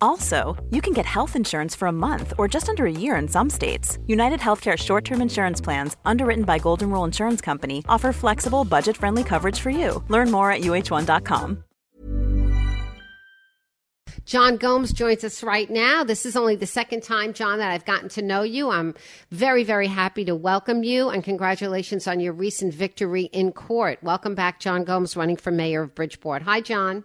Also, you can get health insurance for a month or just under a year in some states. United Healthcare short term insurance plans, underwritten by Golden Rule Insurance Company, offer flexible, budget friendly coverage for you. Learn more at uh1.com. John Gomes joins us right now. This is only the second time, John, that I've gotten to know you. I'm very, very happy to welcome you and congratulations on your recent victory in court. Welcome back, John Gomes, running for mayor of Bridgeport. Hi, John.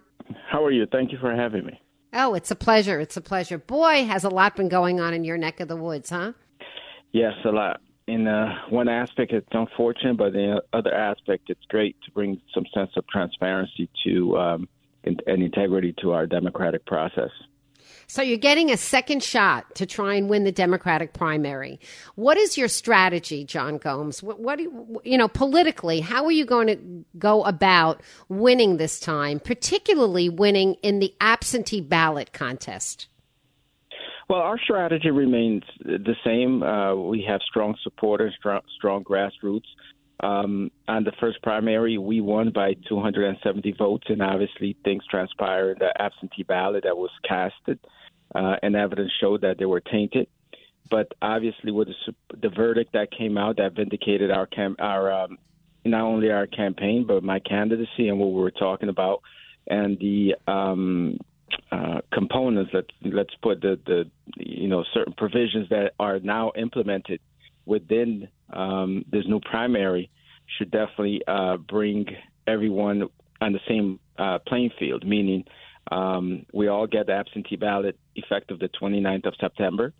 How are you? Thank you for having me. Oh, it's a pleasure. It's a pleasure. Boy, has a lot been going on in your neck of the woods, huh? Yes, a lot. In uh, one aspect, it's unfortunate, but in the other aspect, it's great to bring some sense of transparency to um, and integrity to our democratic process. So you're getting a second shot to try and win the Democratic primary. What is your strategy, John Gomes? What, what do you, you know politically? How are you going to go about winning this time, particularly winning in the absentee ballot contest? Well, our strategy remains the same. Uh, we have strong supporters, strong, strong grassroots. Um, on the first primary, we won by 270 votes, and obviously things transpired. in The absentee ballot that was casted, uh, and evidence showed that they were tainted. But obviously, with the, the verdict that came out, that vindicated our cam- our um, not only our campaign but my candidacy and what we were talking about, and the um, uh, components. Let's let's put the the you know certain provisions that are now implemented within um, this new primary should definitely uh, bring everyone on the same uh, playing field, meaning um, we all get the absentee ballot effective the 29th of September.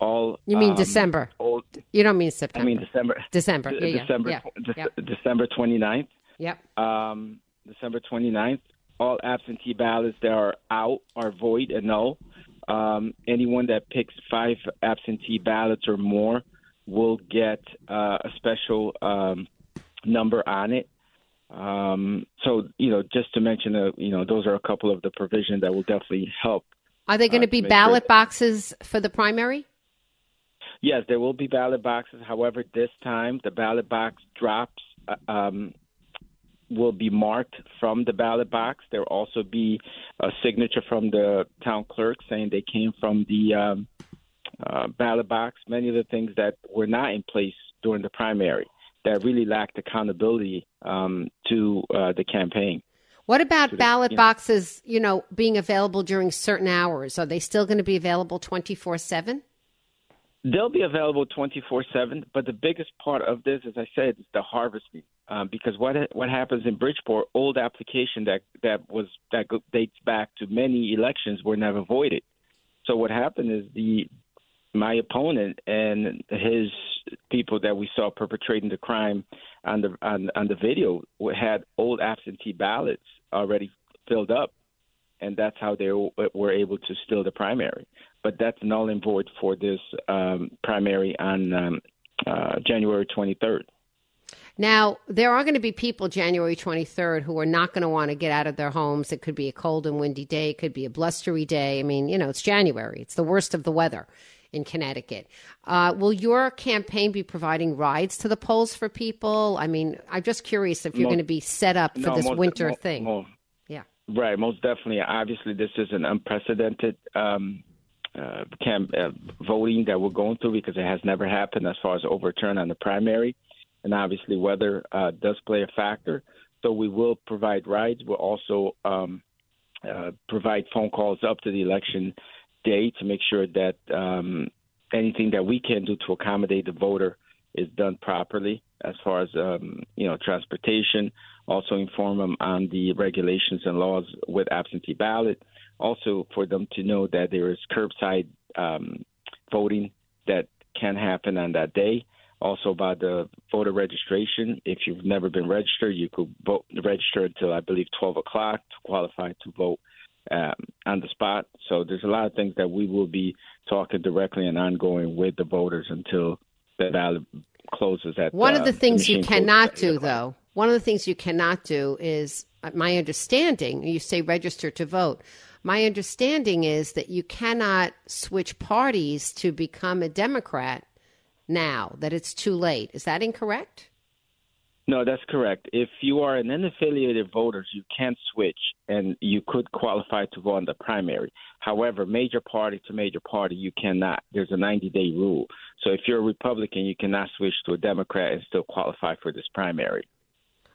All you mean um, December? All, you don't mean September. I mean December. December. Yeah, December. Yeah. De- yep. December 29th. Yep. Um, December 29th. All absentee ballots that are out are void and null. Um, anyone that picks five absentee ballots or more will get uh, a special um, number on it. Um, so, you know, just to mention, uh, you know, those are a couple of the provisions that will definitely help. Are they going uh, to be ballot sure- boxes for the primary? Yes, there will be ballot boxes. However, this time the ballot box drops uh, um, will be marked from the ballot box. There will also be a signature from the town clerk saying they came from the um, uh, ballot box. Many of the things that were not in place during the primary that really lacked accountability um, to uh, the campaign. What about ballot know- boxes, you know, being available during certain hours? Are they still going to be available 24 7? They'll be available 24 7, but the biggest part of this, as I said, is the harvesting. Um, because what what happens in Bridgeport, old application that that was that dates back to many elections were never voided. So what happened is the my opponent and his people that we saw perpetrating the crime on the on, on the video had old absentee ballots already filled up, and that's how they were able to steal the primary. But that's null and void for this um, primary on um, uh, January 23rd. Now, there are going to be people January 23rd who are not going to want to get out of their homes. It could be a cold and windy day, it could be a blustery day. I mean, you know, it's January, it's the worst of the weather in Connecticut. Uh, will your campaign be providing rides to the polls for people? I mean, I'm just curious if you're going to be set up for No, this most- winter thing. yeah. Right, most definitely. Obviously, this is an unprecedented um, uh, cam- uh, voting that we're going through because it has never happened as far as overturn on the primary, and obviously weather uh, does play a factor. So we will provide rides. We'll also um, uh, provide phone calls up to the election day to make sure that um, anything that we can do to accommodate the voter is done properly as far as um, you know transportation. Also inform them on the regulations and laws with absentee ballot. Also for them to know that there is curbside um, voting that can happen on that day. Also about the voter registration. If you've never been registered, you could vote register until I believe 12 o'clock to qualify to vote um, on the spot. So there's a lot of things that we will be talking directly and ongoing with the voters until the ballot closes at. One uh, of the things the you cannot closes at eight do, though, one of the things you cannot do is uh, my understanding. You say register to vote. My understanding is that you cannot switch parties to become a Democrat now. That it's too late. Is that incorrect? No, that's correct. If you are an unaffiliated voter, you can switch and you could qualify to vote in the primary. However, major party to major party, you cannot. There's a 90 day rule. So if you're a Republican, you cannot switch to a Democrat and still qualify for this primary.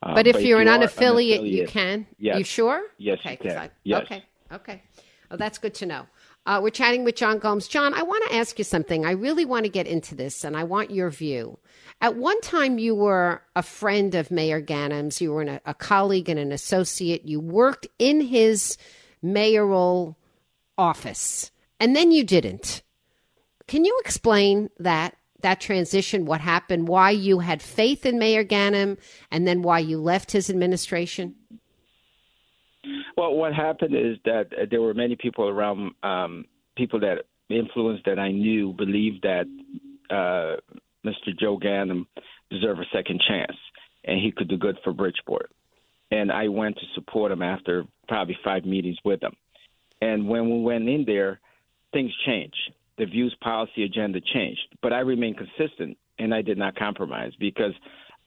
Um, But if you're an you are unaffiliate, you can. Yes. You sure? Yes, okay, you 'cause can. I- Yes. Okay. Okay. Oh, that's good to know. Uh, we're chatting with John Gomes. John, I want to ask you something. I really want to get into this, and I want your view. At one time, you were a friend of Mayor Ganim's. You were an, a colleague and an associate. You worked in his mayoral office, and then you didn't. Can you explain that that transition? What happened? Why you had faith in Mayor Ganim, and then why you left his administration? Well, what happened is that there were many people around, um, people that influenced that I knew believed that uh, Mr. Joe Ganim deserved a second chance and he could do good for Bridgeport. And I went to support him after probably five meetings with him. And when we went in there, things changed. The views, policy, agenda changed. But I remained consistent and I did not compromise because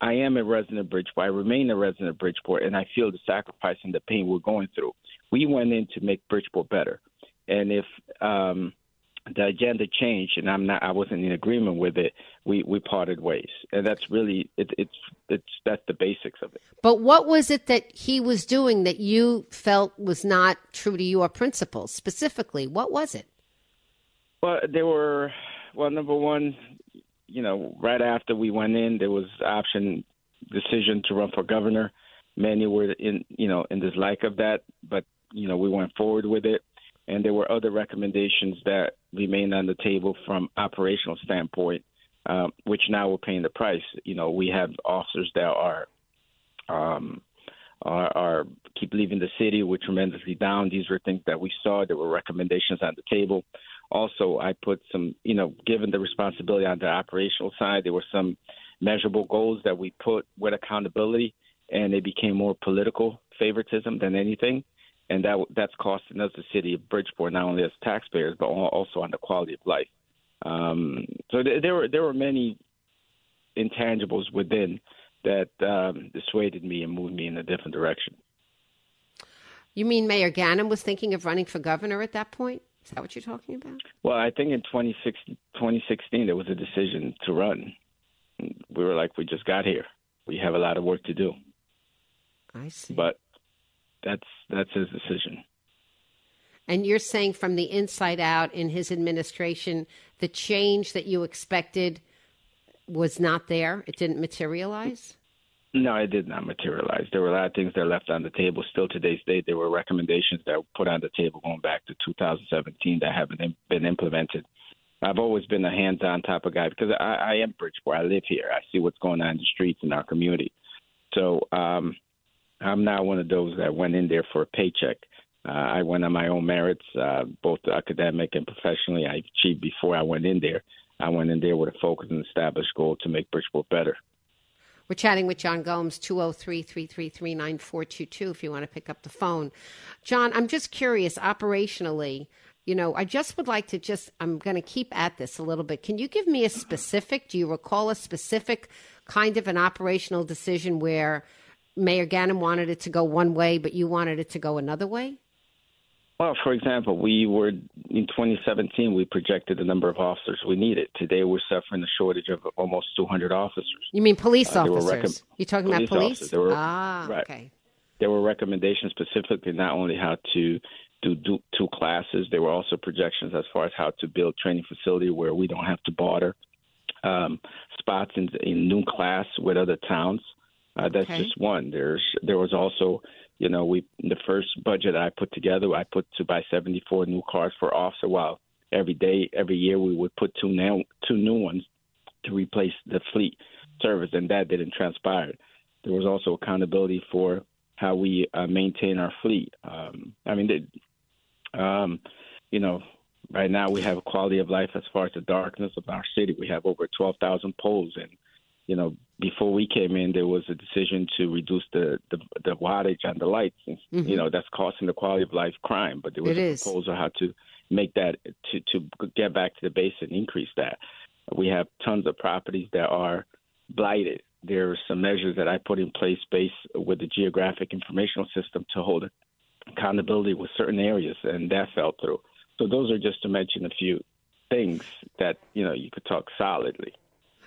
I am a resident of Bridgeport. I remain a resident of Bridgeport, and I feel the sacrifice and the pain we're going through. We went in to make Bridgeport better, and if um, the agenda changed and I'm not, I wasn't in agreement with it, we we parted ways, and that's really it, it's it's that's the basics of it. But what was it that he was doing that you felt was not true to your principles? Specifically, what was it? Well, there were well, number one, you know, right after we went in, there was option decision to run for governor. Many were in, you know, in dislike of that, but you know, we went forward with it. And there were other recommendations that remained on the table from operational standpoint, um, which now we're paying the price. You know, we have officers that are um, are, are keep leaving the city. We're tremendously down. These were things that we saw. There were recommendations on the table. Also, I put some, you know, given the responsibility on the operational side, there were some measurable goals that we put with accountability, and they became more political favoritism than anything. And that that's costing us the city of Bridgeport not only as taxpayers but also on the quality of life. Um, so th- there were there were many intangibles within that um, dissuaded me and moved me in a different direction. You mean Mayor Ganim was thinking of running for governor at that point? Is that what you're talking about? Well, I think in 2016, 2016 there was a decision to run. We were like, we just got here. We have a lot of work to do, I see. but that's that's his decision. and you're saying from the inside out in his administration, the change that you expected was not there. It didn't materialize. No, it did not materialize. There were a lot of things that are left on the table. Still, today's date, there were recommendations that were put on the table going back to 2017 that haven't been implemented. I've always been a hands-on type of guy because I, I am Bridgeport. I live here. I see what's going on in the streets in our community. So um, I'm not one of those that went in there for a paycheck. Uh, I went on my own merits, uh, both academic and professionally. I achieved before I went in there. I went in there with a focus and established goal to make Bridgeport better. We're chatting with John Gomes, 203 333 9422, if you want to pick up the phone. John, I'm just curious, operationally, you know, I just would like to just, I'm going to keep at this a little bit. Can you give me a specific, do you recall a specific kind of an operational decision where Mayor Ganim wanted it to go one way, but you wanted it to go another way? Well, for example, we were in 2017. We projected the number of officers we needed. Today, we're suffering a shortage of almost 200 officers. You mean police Uh, officers? recom- you talking police about police? officers. Were- ah, right. okay. There were recommendations specifically not only how to do, do two classes. There were also projections as far as how to build training facility where we don't have to barter um, spots in, in new class with other towns. Uh, that's Okay. just one. There's there was also, you know, we the first budget I put together, I put to buy 74 new cars for officer. While every day, every year, we would put two now two new ones to replace the fleet service, and that didn't transpire. There was also accountability for how we uh, maintain our fleet. Um, I mean, they, um, you know, right now we have a quality of life as far as the darkness of our city. We have over 12,000 poles, and you know, before we came in, there was a decision to reduce the the, the wattage on the lights. And, mm-hmm. You know, that's costing the quality of life crime. But there was It a is. proposal how to make that to to get back to the base and increase that. We have tons of properties that are blighted. There are some measures that I put in place based with the geographic informational system to hold accountability with certain areas, and that fell through. So those are just to mention a few things that you know you could talk solidly.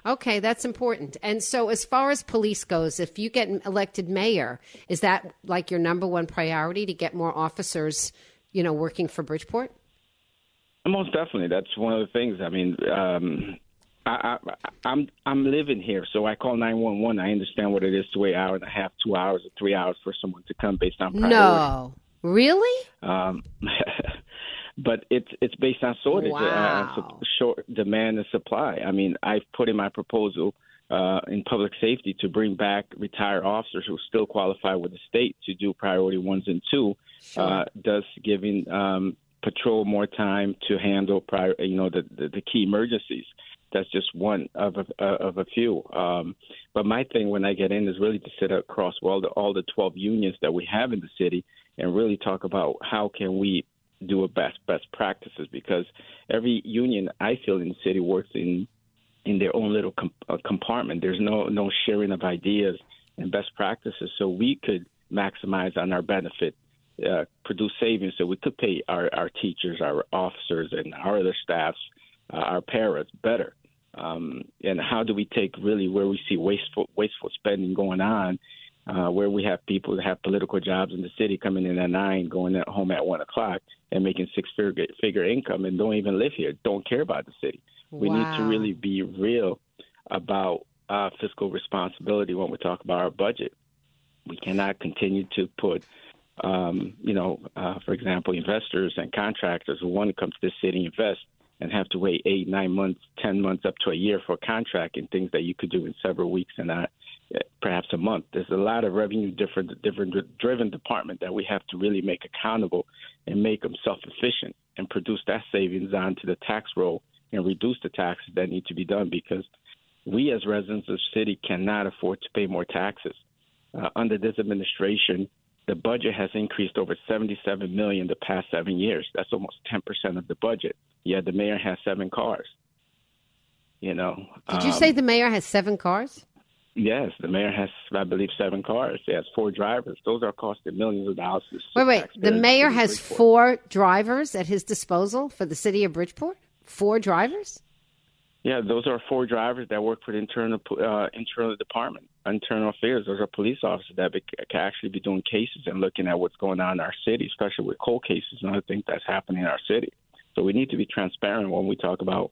Okay, that's important. And so, as far as police goes, if you get elected mayor, is that like your number one priority to get more officers, you know, working for Bridgeport? Most definitely, that's one of the things. I mean, um, I, I, I'm I'm living here, so I call nine one one. I understand what it is to wait an hour and a half, two hours, or three hours for someone to come based on priority. No, really? Um, but it's it's based on shortage, uh, Wow. sup- short demand and supply. I mean, I've put in my proposal uh, in public safety to bring back retired officers who still qualify with the state to do priority ones and two, uh, thus giving um, patrol more time to handle prior, you know, the, the the key emergencies. That's just one of a, uh, of a few. Um, but my thing when I get in is really to sit across all the all the 12 unions that we have in the city and really talk about how can we do a best best practices because every union I feel in the city works in in their own little com- uh, compartment. There's no no sharing of ideas and best practices, so we could maximize on our benefit, uh, produce savings, so we could pay our our teachers, our officers, and our other staffs, uh, our parents better. Um, and how do we take really where we see wasteful wasteful spending going on, uh, where we have people that have political jobs in the city coming in at nine, going at home at one o'clock, and making six figure figure income, and don't even live here, don't care about the city. We need to really be real about uh, fiscal responsibility when we talk about our budget. We cannot continue to put, um, you know, uh, for example, investors and contractors who want to come to this city invest and have to wait eight, nine months, ten months, up to a year for a contract and things that you could do in several weeks and not perhaps a month. There's a lot of revenue different, different driven department that we have to really make accountable and make them self-efficient and produce that savings onto the tax roll and reduce the taxes that need to be done because we as residents of the city cannot afford to pay more taxes. Uh, under this administration, the budget has increased over 77 million the past seven years. That's almost 10% of the budget. Yet the mayor has seven cars. You know. Did you um, say the mayor has seven cars? Yes, the mayor has, I believe, seven cars. He has four drivers. Those are costing millions of dollars. Wait, wait. The mayor has Bridgeport. four drivers at his disposal for the city of Bridgeport? Four drivers? Yeah, those are four drivers that work for the internal uh, internal department, internal affairs. Those are police officers that be, can actually be doing cases and looking at what's going on in our city, especially with cold cases and other things that's happening in our city. So we need to be transparent when we talk about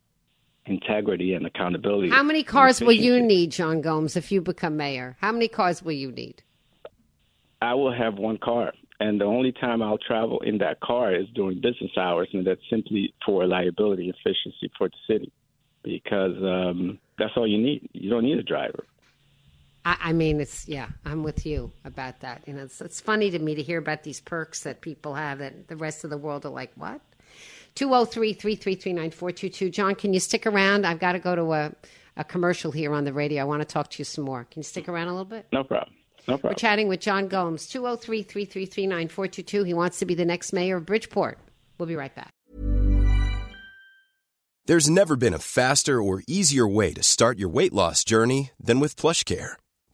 integrity and accountability. How many cars will you need, John Gomes, if you become mayor? How many cars will you need? I will have one car, and the only time I'll travel in that car is during business hours, and that's simply for liability efficiency for the city, because um, that's all you need. You don't need a driver. I, I mean, it's yeah, I'm with you about that. You know, it's, it's funny to me to hear about these perks that people have that the rest of the world are like, what? 203 333 9422. John, can you stick around? I've got to go to a, a commercial here on the radio. I want to talk to you some more. Can you stick around a little bit? No problem. No We're chatting with John Gomes, 203 333 9422. He wants to be the next mayor of Bridgeport. We'll be right back. There's never been a faster or easier way to start your weight loss journey than with PlushCare.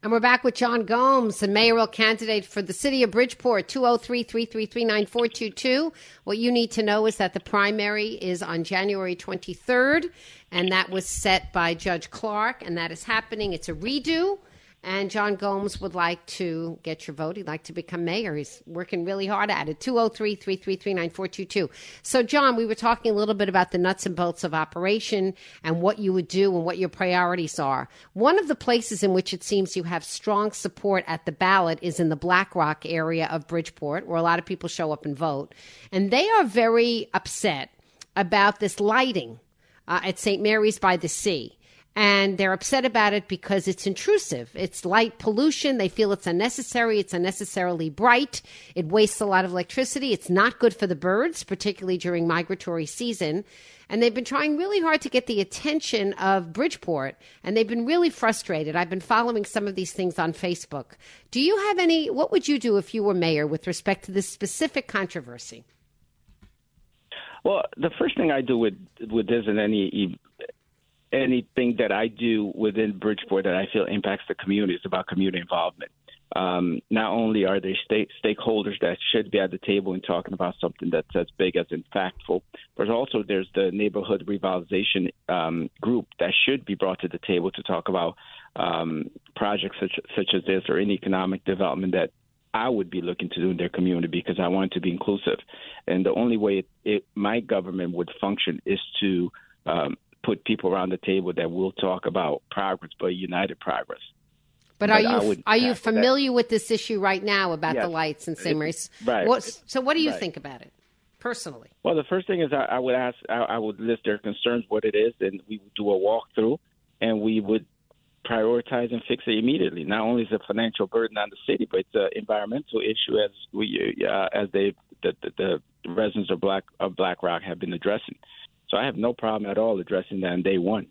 And we're back with John Gomes, the mayoral candidate for the city of Bridgeport, 203 333 9422. What you need to know is that the primary is on January 23rd, and that was set by Judge Clark, and that is happening. It's a redo. And John Gomes would like to get your vote. He'd like to become mayor. He's working really hard at it. 203 333 9422. So, John, we were talking a little bit about the nuts and bolts of operation and what you would do and what your priorities are. One of the places in which it seems you have strong support at the ballot is in the Black Rock area of Bridgeport, where a lot of people show up and vote. And they are very upset about this lighting uh, at St. Mary's by the Sea and they're upset about it because it's intrusive. It's light pollution. They feel it's unnecessary. It's unnecessarily bright. It wastes a lot of electricity. It's not good for the birds, particularly during migratory season. And they've been trying really hard to get the attention of Bridgeport, and they've been really frustrated. I've been following some of these things on Facebook. Do you have any, what would you do if you were mayor with respect to this specific controversy? Well, the first thing I do with with this and any anything that I do within Bridgeport that I feel impacts the community is about community involvement. Um, not only are there state stakeholders that should be at the table and talking about something that's as big as impactful, but also there's the neighborhood revitalization um, group that should be brought to the table to talk about um, projects such, such as this or any economic development that I would be looking to do in their community because I want to be inclusive. And the only way it, it, my government would function is to um, put people around the table that will talk about progress, but united progress. But, but are you are you familiar that. with this issue right now about yes. the lights in St. Mary's? Right. What, so, what do you right. think about it personally? Well, the first thing is I, I would ask, I, I, would list their concerns, what it is, and we would do a walkthrough, and we would prioritize and fix it immediately. Not only is it a financial burden on the city, but it's an environmental issue as we uh, as they the, the, the residents of Black of Black Rock have been addressing. So I have no problem at all addressing that on day one.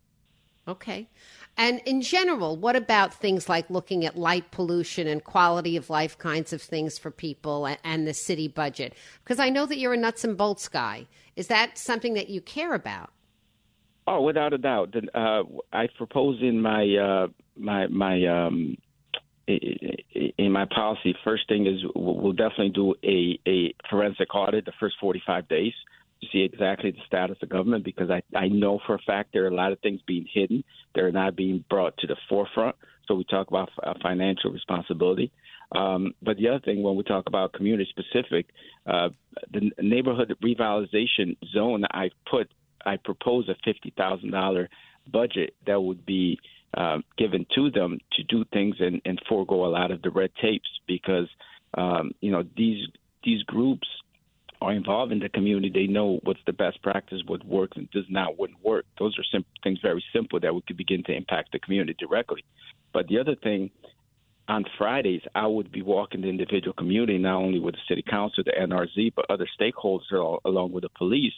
Okay. And in general, what about things like looking at light pollution and quality of life kinds of things for people and, the city budget? Because I know that you're a nuts and bolts guy. Is that something that you care about? Oh, without a doubt. Uh, I propose in my uh, my my um, in my policy. First thing is we'll definitely do a, a forensic audit the first 45 days see exactly the status of government because I, I know for a fact there are a lot of things being hidden. They're not being brought to the forefront. So we talk about uh, financial responsibility. Um, but the other thing, when we talk about community specific, uh, the neighborhood revitalization zone, I put, I propose a fifty thousand dollar budget that would be uh, given to them to do things and, and forego a lot of the red tapes because um, you know these these groups are involved in the community, they know what's the best practice, what works and does not, wouldn't work. Those are sim- things very simple that we could begin to impact the community directly. But the other thing, on Fridays, I would be walking the individual community, not only with the city council, the NRZ, but other stakeholders along with the police,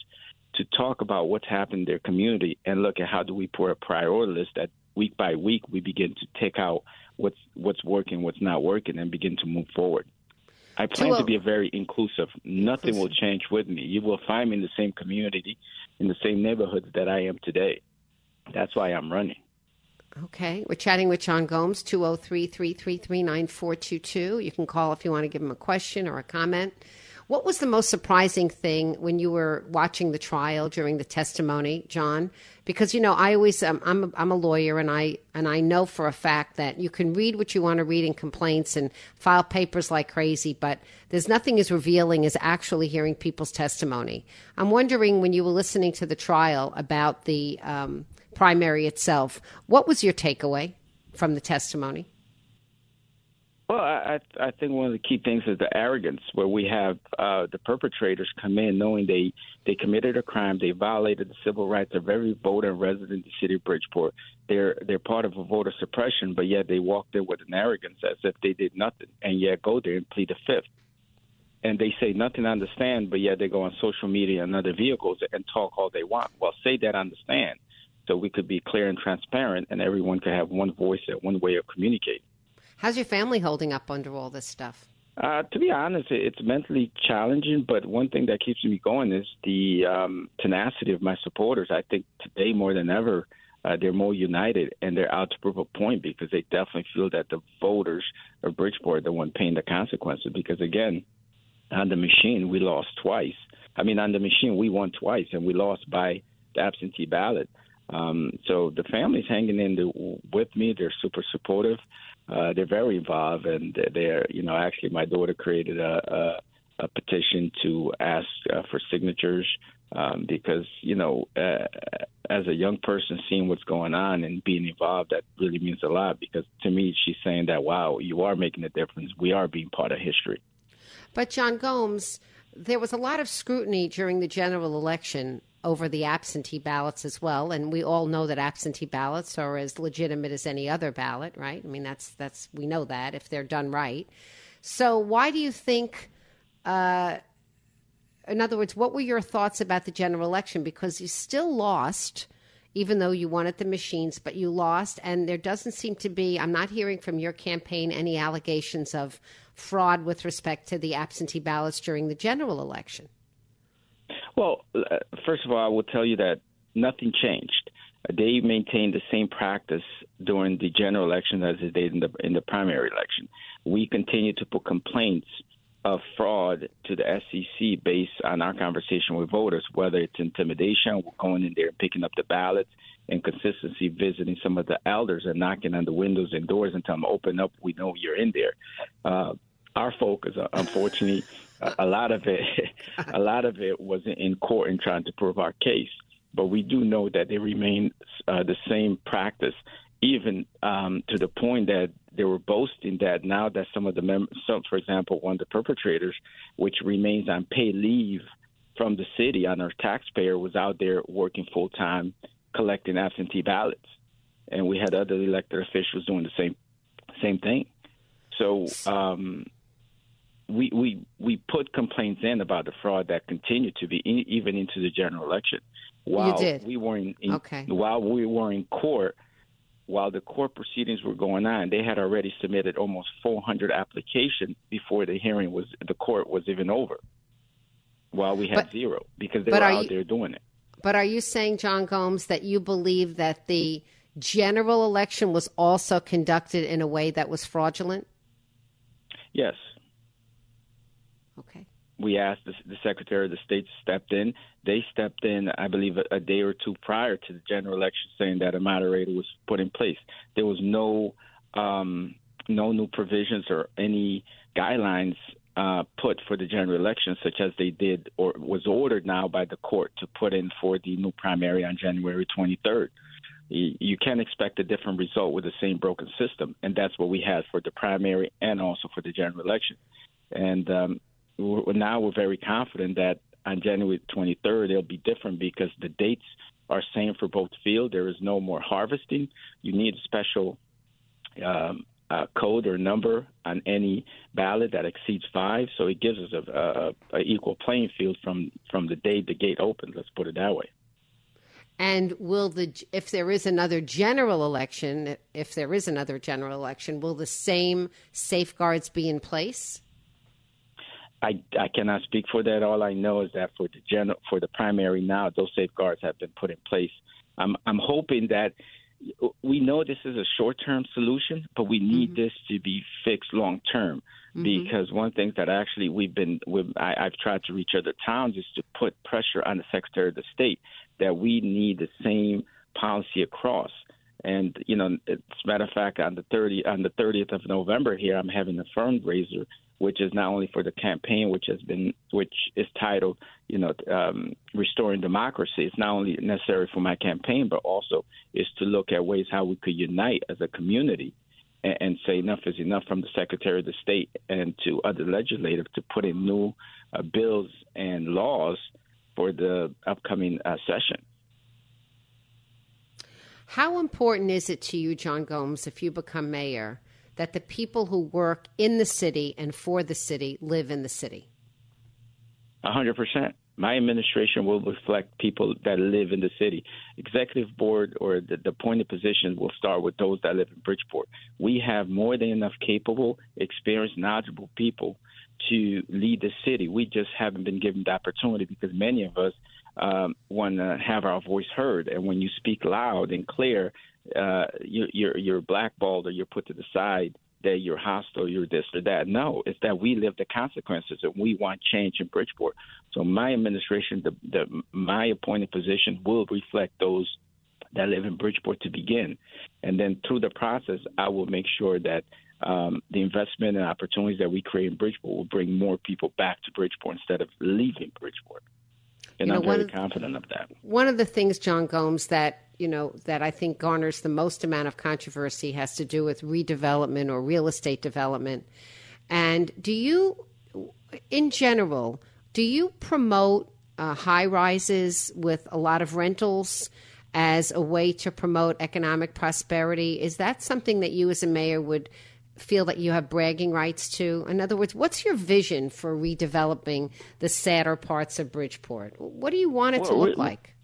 to talk about what's happened in their community and look at how do we put a priority list that week by week we begin to take out what's what's working, what's not working, and begin to move forward. I plan to be a very inclusive. Nothing will change with me. You will find me in the same community, in the same neighborhoods that I am today. That's why I'm running. Okay. We're chatting with John Gomes, 203 333 9422. You can call if you want to give him a question or a comment. What was the most surprising thing when you were watching the trial during the testimony, John? Because you know, I always um, I'm a, I'm a lawyer, and I and I know for a fact that you can read what you want to read in complaints and file papers like crazy, but there's nothing as revealing as actually hearing people's testimony. I'm wondering when you were listening to the trial about the um, primary itself, what was your takeaway from the testimony? Well, I, I think one of the key things is the arrogance, where we have uh, the perpetrators come in knowing they they committed a crime, they violated the civil rights of every voter and resident in the city of Bridgeport. They're they're part of a voter suppression, but yet they walk there with an arrogance as if they did nothing, and yet go there and plead the fifth. And they say nothing I understand, but yet they go on social media and other vehicles and talk all they want. Well, say that I understand, so we could be clear and transparent, and everyone could have one voice and one way of communicating. How's your family holding up under all this stuff? Uh, to be honest, it's mentally challenging, but one thing that keeps me going is the um, tenacity of my supporters. I think today more than ever, uh, they're more united and they're out to prove a point because they definitely feel that the voters of Bridgeport are the one paying the consequences. Because again, on the machine, we lost twice. I mean, on the machine, we won twice and we lost by the absentee ballot. Um, so the family's hanging in the, with me. They're super supportive uh, they're very involved, and they're you know actually my daughter created a, a, a petition to ask uh, for signatures um, because you know uh, as a young person seeing what's going on and being involved that really means a lot because to me she's saying that wow you are making a difference we are being part of history. But John Gomes, there was a lot of scrutiny during the general election over the absentee ballots as well. And we all know that absentee ballots are as legitimate as any other ballot, right? I mean, that's that's we know that if they're done right. So why do you think? Uh, in other words, what were your thoughts about the general election? Because you still lost, even though you at the machines, but you lost, and there doesn't seem to be. I'm not hearing from your campaign any allegations of fraud with respect to the absentee ballots during the general election. Well, uh, first of all, I will tell you that nothing changed. They maintained the same practice during the general election as they did in the in the primary election. We continue to put complaints of fraud to the SEC based on our conversation with voters, whether it's intimidation, going in there and picking up the ballots, inconsistency, visiting some of the elders and knocking on the windows and doors and telling them, open up, we know you're in there. Uh, our focus, uh, unfortunately, a lot of it, a lot of it was in court and trying to prove our case. But we do know that they remain uh, the same practice, even um, to the point that they were boasting that now that some of the members, some, for example, one of the perpetrators, which remains on paid leave from the city on our taxpayer, was out there working full time collecting absentee ballots, and we had other elected officials doing the same same thing. So um, we we we put complaints in about the fraud that continued to be in, even into the general election. While we were in, in okay. while we were in court, while the court proceedings were going on, they had already submitted almost 400 applications before the hearing was the court was even over. While we had but, zero because they were out you, there doing it. But are you saying, John Gomes, that you believe that the general election was also conducted in a way that was fraudulent? Yes. Okay. We asked the, the Secretary of the State stepped in. They stepped in, I believe, a, a day or two prior to the general election, saying that a moderator was put in place. There was no um, no new provisions or any guidelines uh, put for the general election, such as they did or was ordered now by the court to put in for the new primary on January 23rd. You can't expect a different result with the same broken system, and that's what we had for the primary and also for the general election. And um, we're, now we're very confident that on January 23rd it'll be different because the dates are same for both fields. There is no more harvesting. You need a special um, uh, code or number on any ballot that exceeds five, so it gives us a, a, a equal playing field from from the day the gate opens. Let's put it that way. And will the if there is another general election, if there is another general election, will the same safeguards be in place? I, I cannot speak for that. All I know is that for the general for the primary now, those safeguards have been put in place. I'm I'm hoping that we know this is a short term solution, but we need mm-hmm. this to be fixed long term. Mm-hmm. Because one thing that actually we've been, we've, I, I've tried to reach other towns is to put pressure on the Secretary of the State that we need the same policy across. And you know, as a matter of fact, on the thirty on the thirtieth of November here, I'm having a fundraiser which is not only for the campaign, which has been, which is titled, you know, um, restoring democracy. It's not only necessary for my campaign, but also is to look at ways how we could unite as a community and, and say enough is enough from the Secretary of the State and to other legislators to put in new uh, bills and laws for the upcoming uh, session. How important is it to you, John Gomes, if you become mayor, that the people who work in the city and for the city live in the city? A hundred percent. My administration will reflect people that live in the city. Executive board or the, the appointed positions will start with those that live in Bridgeport. We have more than enough capable, experienced, knowledgeable people to lead the city. We just haven't been given the opportunity because many of us um, want to have our voice heard. And when you speak loud and clear, uh, you, you're, you're blackballed or you're put to the side that you're hostile, you're this or that. No, it's that we live the consequences and we want change in Bridgeport. So my administration, the, the my appointed position will reflect those that live in Bridgeport to begin, and then through the process, I will make sure that um, the investment and opportunities that we create in Bridgeport will bring more people back to Bridgeport instead of leaving Bridgeport. And you know, I'm very of, confident of that. One of the things, John Gomes, that you know that I think garners the most amount of controversy has to do with redevelopment or real estate development. And do you, in general, do you promote uh, high rises with a lot of rentals? As a way to promote economic prosperity, is that something that you, as a mayor, would feel that you have bragging rights to? In other words, what's your vision for redeveloping the sadder parts of Bridgeport? What do you want it well, to look like?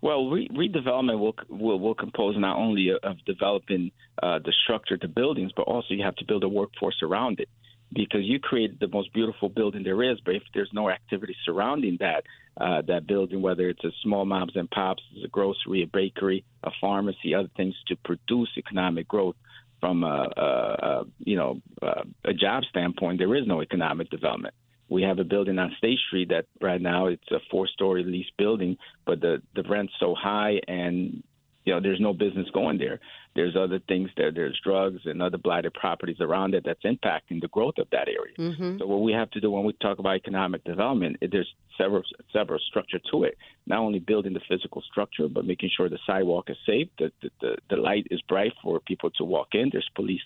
Well, re- redevelopment will, will will compose not only of developing uh, the structure, the buildings, but also you have to build a workforce around it. Because you create the most beautiful building there is, but if there's no activity surrounding that uh, that building, whether it's a small moms and pops, a grocery, a bakery, a pharmacy, other things to produce economic growth, from a, a, a you know a, a job standpoint, there is no economic development. We have a building on State Street that right now it's a four-story lease building, but the the rent's so high and you know there's no business going there. There's other things there. There's drugs and other blighted properties around it that's impacting the growth of that area. Mm-hmm. So what we have to do when we talk about economic development, there's several several structure to it. Not only building the physical structure, but making sure the sidewalk is safe, that the, the, the light is bright for people to walk in. There's police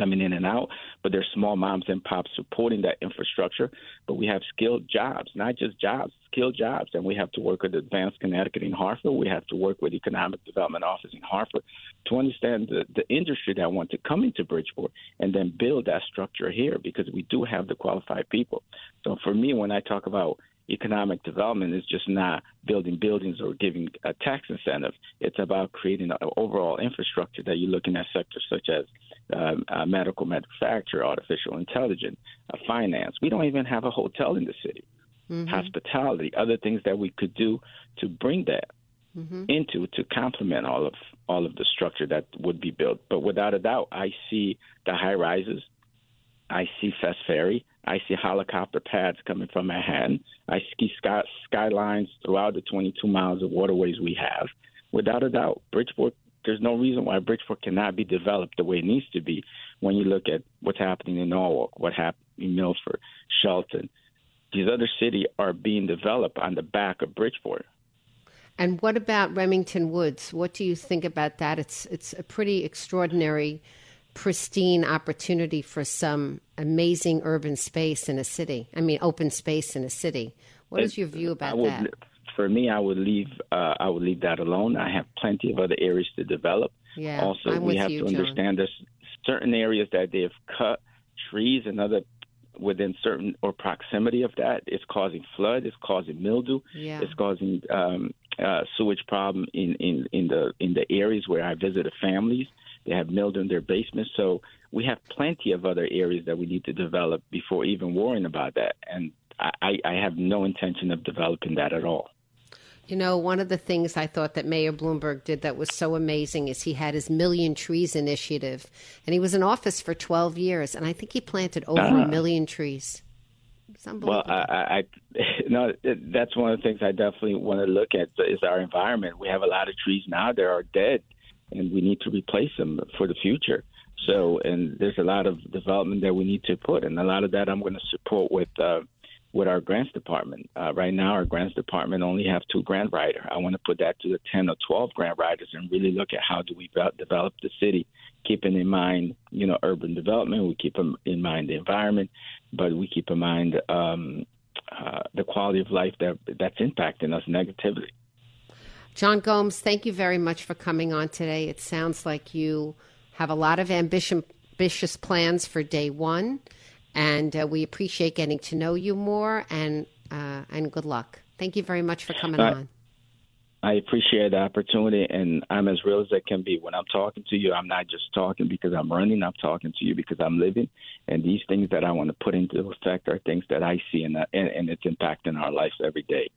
coming in and out, but there's small moms and pops supporting that infrastructure. But we have skilled jobs, not just jobs, skilled jobs. And we have to work with Advanced Connecticut in Hartford. We have to work with Economic Development Office in Hartford to understand the, the industry that want to come into Bridgeport and then build that structure here because we do have the qualified people. So for me, when I talk about economic development is just not building buildings or giving a tax incentive. It's about creating an overall infrastructure that you're looking at sectors such as uh, medical manufacture, artificial intelligence, uh, finance. We don't even have a hotel in the city. Mm-hmm. Hospitality, other things that we could do to bring that mm-hmm. into to complement all of all of the structure that would be built. But without a doubt, I see the high rises. I see Fast Ferry. I see helicopter pads coming from Manhattan. I see sky, skylines throughout the 22 miles of waterways we have. Without a doubt, Bridgeport there's no reason why Bridgeport cannot be developed the way it needs to be when you look at what's happening in Norwalk, what happened in Milford, Shelton. These other cities are being developed on the back of Bridgeport. And what about Remington Woods? What do you think about that? It's it's a pretty extraordinary, pristine opportunity for some amazing urban space in a city. I mean, open space in a city. What is your view about would, that? For me, I would leave. Uh, I would leave that alone. I have plenty of other areas to develop. Yeah, also, I'm we have you, to understand John. there's certain areas that they've cut trees and other within certain or proximity of that. It's causing flood. It's causing mildew. Yeah. It's causing um, uh, sewage problem in, in, in the in the areas where I visited families. They have mildew in their basements. So we have plenty of other areas that we need to develop before even worrying about that. And I, I have no intention of developing that at all. You know, one of the things I thought that Mayor Bloomberg did that was so amazing is he had his Million Trees initiative, and he was in office for 12 years, and I think he planted over uh, a million trees. Well, I, I, no, that's one of the things I definitely want to look at is our environment. We have a lot of trees now that are dead, and we need to replace them for the future. So, and there's a lot of development that we need to put, and a lot of that I'm going to support with. Uh, with our grants department. Uh, right now, our grants department only have two grant writers. I want to put that to the 10 or 12 grant writers and really look at how do we develop the city, keeping in mind, you know, urban development. We keep in mind the environment, but we keep in mind um, uh, the quality of life that that's impacting us negatively. John Gomes, thank you very much for coming on today. It sounds like you have a lot of ambition, ambitious plans for day one and uh, we appreciate getting to know you more. And uh, and good luck. Thank you very much for coming on. I appreciate the opportunity, and I'm as real as I can be. When I'm talking to you, I'm not just talking because I'm running. I'm talking to you because I'm living, and these things that I want to put into effect are things that I see, and, and, and it's impacting our lives every day.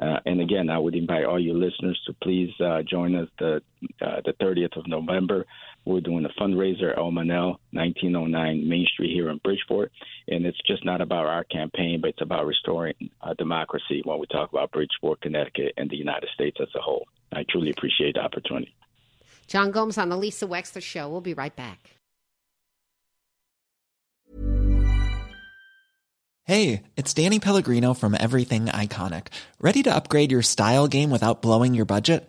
Uh, and again, I would invite all your listeners to please uh, join us the uh, the 30th of November. We're doing a fundraiser at El Manel, 1909 Main Street here in Bridgeport, and it's just not about our campaign, but it's about restoring uh, democracy when we talk about Bridgeport, Connecticut, and the United States as a whole. I truly appreciate the opportunity. John Gomes on the Lisa Wexler Show. We'll be right back. Hey, it's Danny Pellegrino from Everything Iconic. Ready to upgrade your style game without blowing your budget?